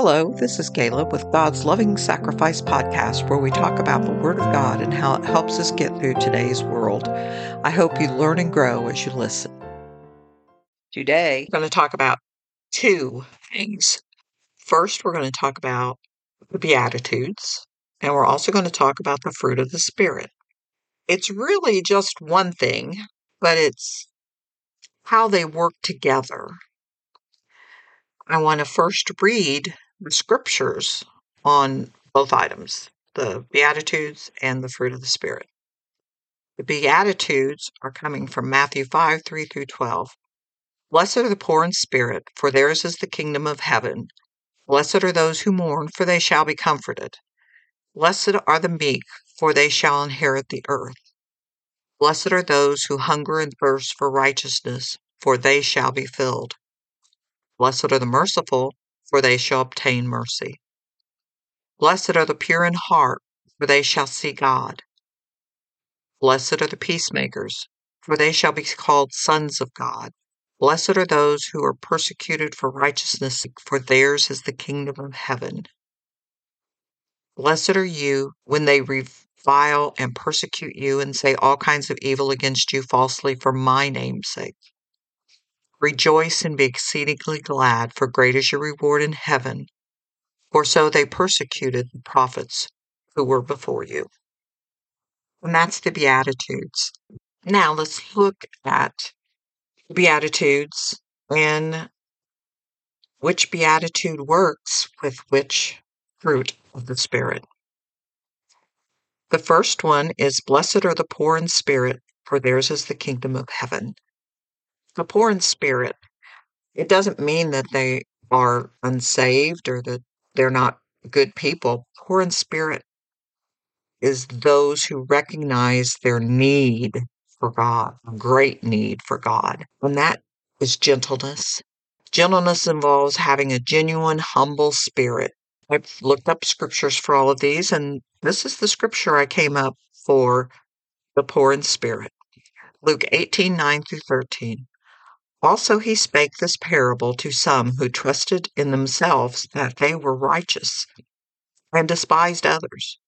Hello, this is Caleb with God's Loving Sacrifice podcast, where we talk about the Word of God and how it helps us get through today's world. I hope you learn and grow as you listen. Today, we're going to talk about two things. First, we're going to talk about the Beatitudes, and we're also going to talk about the fruit of the Spirit. It's really just one thing, but it's how they work together I want to first read scriptures on both items the Beatitudes and the fruit of the Spirit. The Beatitudes are coming from Matthew 5 3 through 12. Blessed are the poor in spirit, for theirs is the kingdom of heaven. Blessed are those who mourn, for they shall be comforted. Blessed are the meek, for they shall inherit the earth. Blessed are those who hunger and thirst for righteousness, for they shall be filled. Blessed are the merciful, for they shall obtain mercy. Blessed are the pure in heart, for they shall see God. Blessed are the peacemakers, for they shall be called sons of God. Blessed are those who are persecuted for righteousness, for theirs is the kingdom of heaven. Blessed are you when they revile and persecute you and say all kinds of evil against you falsely for my name's sake. Rejoice and be exceedingly glad, for great is your reward in heaven. For so they persecuted the prophets who were before you. And that's the Beatitudes. Now let's look at Beatitudes and which Beatitude works with which fruit of the Spirit. The first one is Blessed are the poor in spirit, for theirs is the kingdom of heaven the poor in spirit, it doesn't mean that they are unsaved or that they're not good people. Poor in spirit is those who recognize their need for God, a great need for God. And that is gentleness. Gentleness involves having a genuine, humble spirit. I've looked up scriptures for all of these, and this is the scripture I came up for the poor in spirit. Luke 18 9 through 13. Also he spake this parable to some who trusted in themselves that they were righteous, and despised others.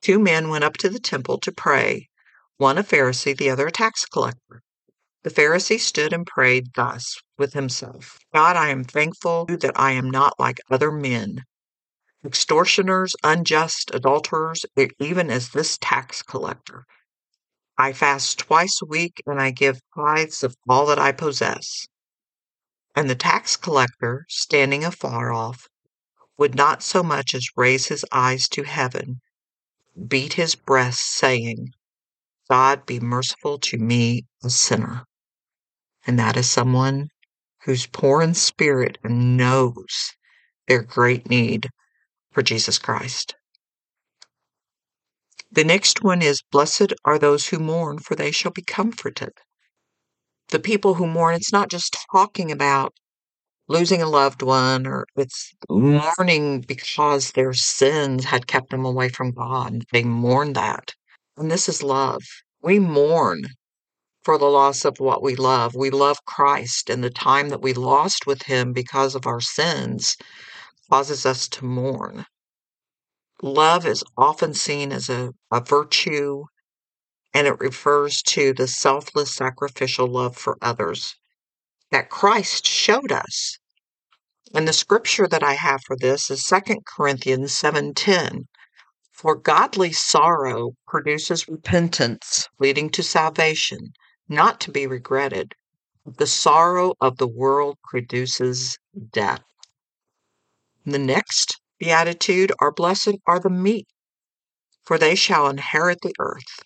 Two men went up to the temple to pray, one a Pharisee, the other a tax collector. The Pharisee stood and prayed thus with himself God, I am thankful that I am not like other men, extortioners, unjust, adulterers, even as this tax collector. I fast twice a week and I give tithes of all that I possess. And the tax collector, standing afar off, would not so much as raise his eyes to heaven, beat his breast, saying, God be merciful to me, a sinner. And that is someone who's poor in spirit and knows their great need for Jesus Christ. The next one is Blessed are those who mourn, for they shall be comforted. The people who mourn, it's not just talking about losing a loved one, or it's mourning because their sins had kept them away from God. They mourn that. And this is love. We mourn for the loss of what we love. We love Christ, and the time that we lost with Him because of our sins causes us to mourn. Love is often seen as a, a virtue, and it refers to the selfless sacrificial love for others that Christ showed us. And the scripture that I have for this is 2 Corinthians 7:10. For godly sorrow produces repentance, leading to salvation, not to be regretted. The sorrow of the world produces death. The next beatitude are blessed are the meek, for they shall inherit the earth.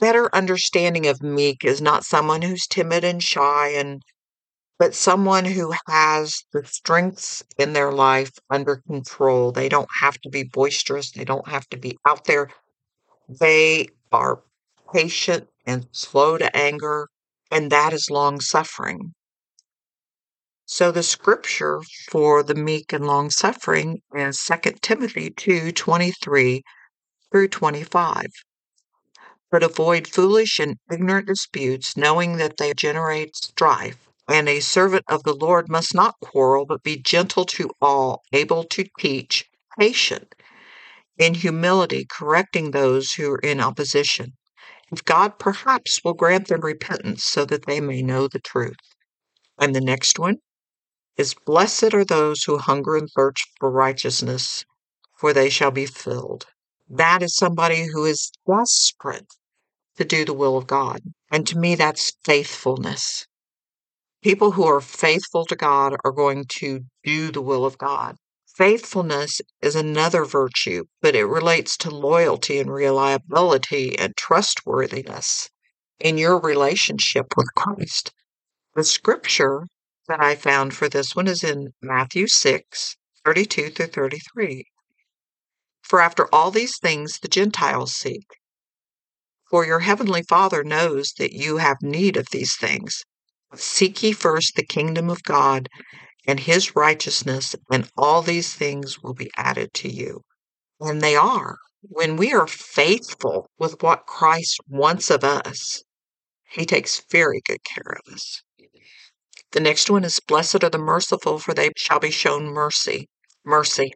Better understanding of meek is not someone who's timid and shy and but someone who has the strengths in their life under control. They don't have to be boisterous, they don't have to be out there. They are patient and slow to anger, and that is long suffering. So the scripture for the meek and long suffering is 2 Timothy 2 23 through 25. But avoid foolish and ignorant disputes, knowing that they generate strife. And a servant of the Lord must not quarrel, but be gentle to all, able to teach, patient, in humility, correcting those who are in opposition. If God perhaps will grant them repentance so that they may know the truth. And the next one is Blessed are those who hunger and thirst for righteousness, for they shall be filled. That is somebody who is desperate to do the will of God. And to me, that's faithfulness. People who are faithful to God are going to do the will of God. Faithfulness is another virtue, but it relates to loyalty and reliability and trustworthiness in your relationship with Christ. The scripture that I found for this one is in Matthew 6 32 through 33. For after all these things the Gentiles seek. For your heavenly Father knows that you have need of these things. Seek ye first the kingdom of God and his righteousness, and all these things will be added to you. And they are. When we are faithful with what Christ wants of us, he takes very good care of us. The next one is Blessed are the merciful, for they shall be shown mercy. Mercy.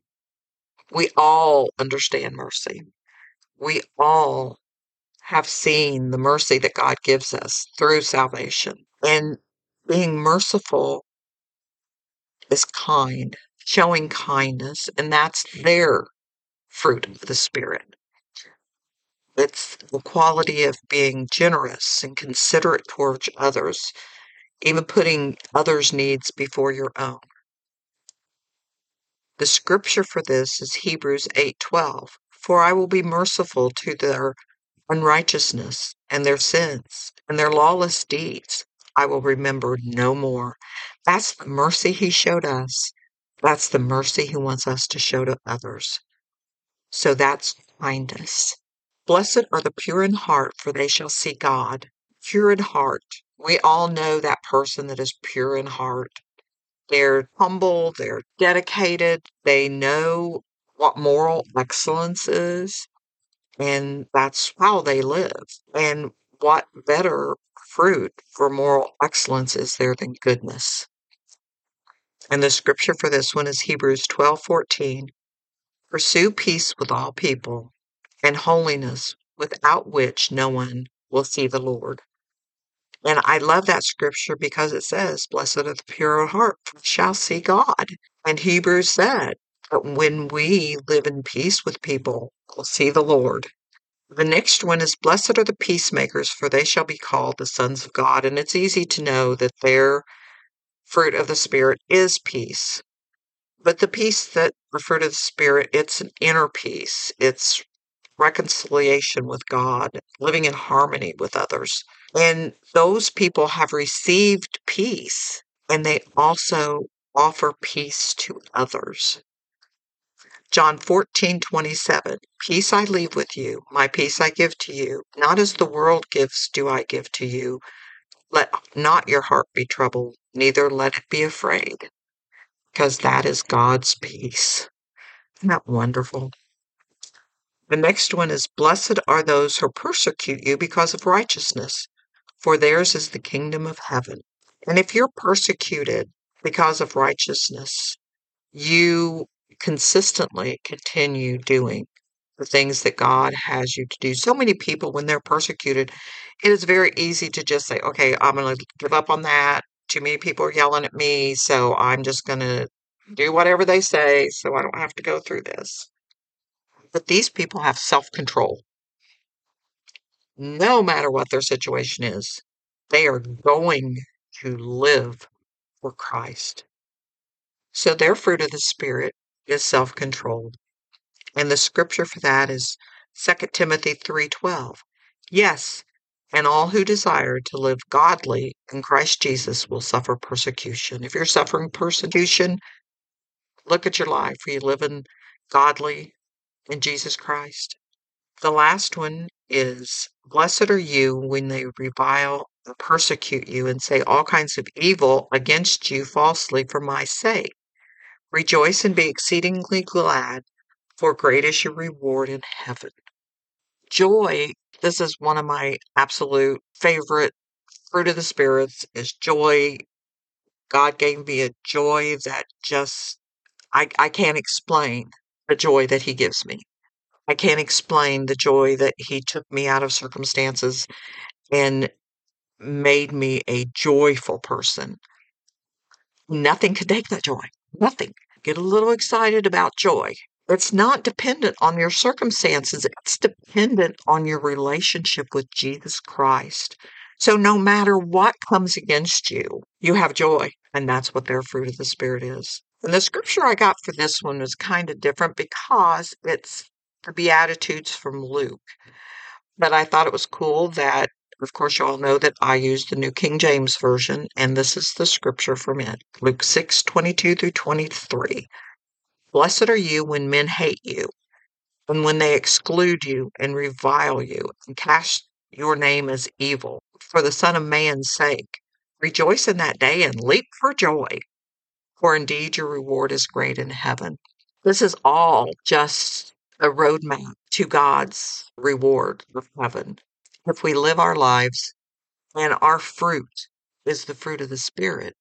We all understand mercy. We all have seen the mercy that God gives us through salvation. And being merciful is kind, showing kindness, and that's their fruit of the Spirit. It's the quality of being generous and considerate towards others, even putting others' needs before your own. The scripture for this is Hebrews 8:12. For I will be merciful to their unrighteousness and their sins and their lawless deeds. I will remember no more. That's the mercy he showed us. That's the mercy he wants us to show to others. So that's kindness. Blessed are the pure in heart, for they shall see God. Pure in heart. We all know that person that is pure in heart. They're humble, they're dedicated, they know what moral excellence is, and that's how they live. And what better fruit for moral excellence is there than goodness? And the scripture for this one is Hebrews 12:14. Pursue peace with all people and holiness without which no one will see the Lord. And I love that scripture because it says, Blessed are the pure in heart, for shall see God. And Hebrews said that when we live in peace with people, we'll see the Lord. The next one is Blessed are the peacemakers, for they shall be called the sons of God. And it's easy to know that their fruit of the Spirit is peace. But the peace that fruit of the Spirit, it's an inner peace. It's reconciliation with God, living in harmony with others. And those people have received peace and they also offer peace to others. John 14, 27. Peace I leave with you, my peace I give to you. Not as the world gives, do I give to you. Let not your heart be troubled, neither let it be afraid, because that is God's peace. Isn't that wonderful? The next one is Blessed are those who persecute you because of righteousness, for theirs is the kingdom of heaven. And if you're persecuted because of righteousness, you consistently continue doing the things that God has you to do. So many people, when they're persecuted, it is very easy to just say, okay, I'm going to give up on that. Too many people are yelling at me, so I'm just going to do whatever they say so I don't have to go through this. But these people have self control. No matter what their situation is, they are going to live for Christ. So their fruit of the Spirit is self control. And the scripture for that is 2 Timothy 3:12. Yes, and all who desire to live godly in Christ Jesus will suffer persecution. If you're suffering persecution, look at your life. Are you living godly in Jesus Christ? The last one is Blessed are you when they revile persecute you and say all kinds of evil against you falsely for my sake. Rejoice and be exceedingly glad, for great is your reward in heaven. Joy, this is one of my absolute favorite fruit of the spirits, is joy God gave me a joy that just, I, I can't explain the joy that He gives me. I can't explain the joy that He took me out of circumstances and made me a joyful person. Nothing could take that joy. Nothing. Get a little excited about joy. It's not dependent on your circumstances, it's dependent on your relationship with Jesus Christ. So no matter what comes against you, you have joy. And that's what their fruit of the Spirit is. And the scripture I got for this one is kind of different because it's the Beatitudes from Luke. But I thought it was cool that, of course, you all know that I use the New King James Version, and this is the scripture from it Luke 6 22 through 23. Blessed are you when men hate you, and when they exclude you and revile you, and cast your name as evil for the Son of Man's sake. Rejoice in that day and leap for joy, for indeed your reward is great in heaven. This is all just a roadmap to God's reward of heaven. If we live our lives and our fruit is the fruit of the Spirit,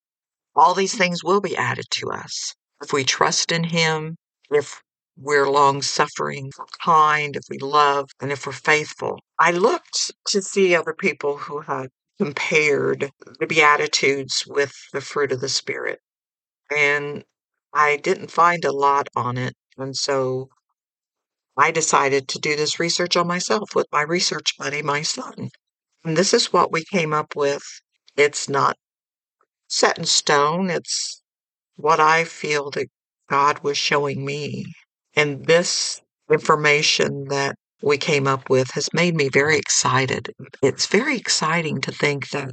all these things will be added to us if we trust in Him, if we're long suffering, kind, if we love, and if we're faithful. I looked to see other people who had compared the Beatitudes with the fruit of the Spirit, and I didn't find a lot on it. And so I decided to do this research on myself with my research buddy, my son. And this is what we came up with. It's not set in stone, it's what I feel that God was showing me. And this information that we came up with has made me very excited. It's very exciting to think that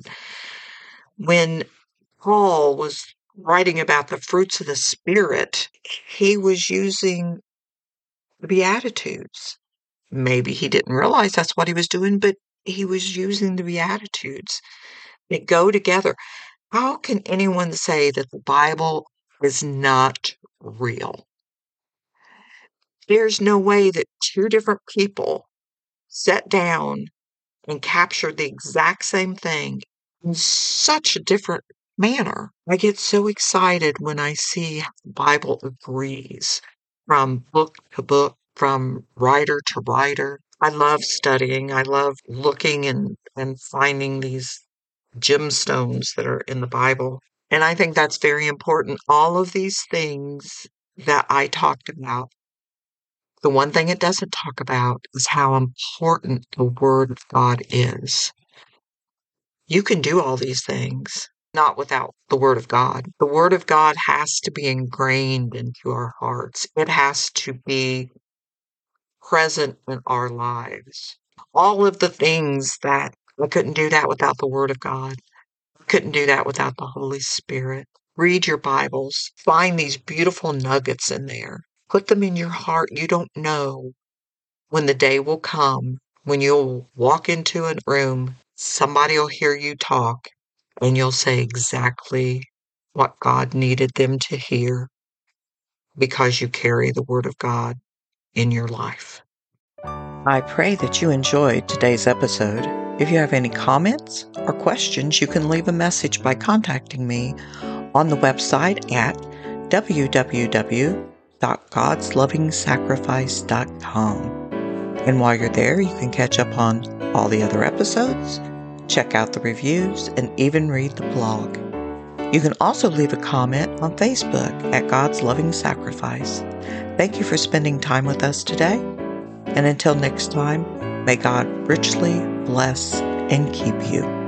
when Paul was writing about the fruits of the Spirit, he was using the Beatitudes. Maybe he didn't realize that's what he was doing, but he was using the Beatitudes. They go together. How can anyone say that the Bible is not real? There's no way that two different people sat down and captured the exact same thing in such a different manner. I get so excited when I see how the Bible agrees from book to book, from writer to writer. I love studying. I love looking and, and finding these gemstones that are in the Bible. And I think that's very important. All of these things that I talked about, the one thing it doesn't talk about is how important the Word of God is. You can do all these things, not without the Word of God. The Word of God has to be ingrained into our hearts, it has to be present in our lives. All of the things that I couldn't do that without the Word of God. I couldn't do that without the Holy Spirit. Read your Bibles, find these beautiful nuggets in there, put them in your heart. You don't know when the day will come when you'll walk into a room, somebody will hear you talk, and you'll say exactly what God needed them to hear because you carry the Word of God in your life. I pray that you enjoyed today's episode. If you have any comments or questions, you can leave a message by contacting me on the website at www.godslovingsacrifice.com. And while you're there, you can catch up on all the other episodes, check out the reviews, and even read the blog. You can also leave a comment on Facebook at God's Loving Sacrifice. Thank you for spending time with us today. And until next time, may God richly bless and keep you.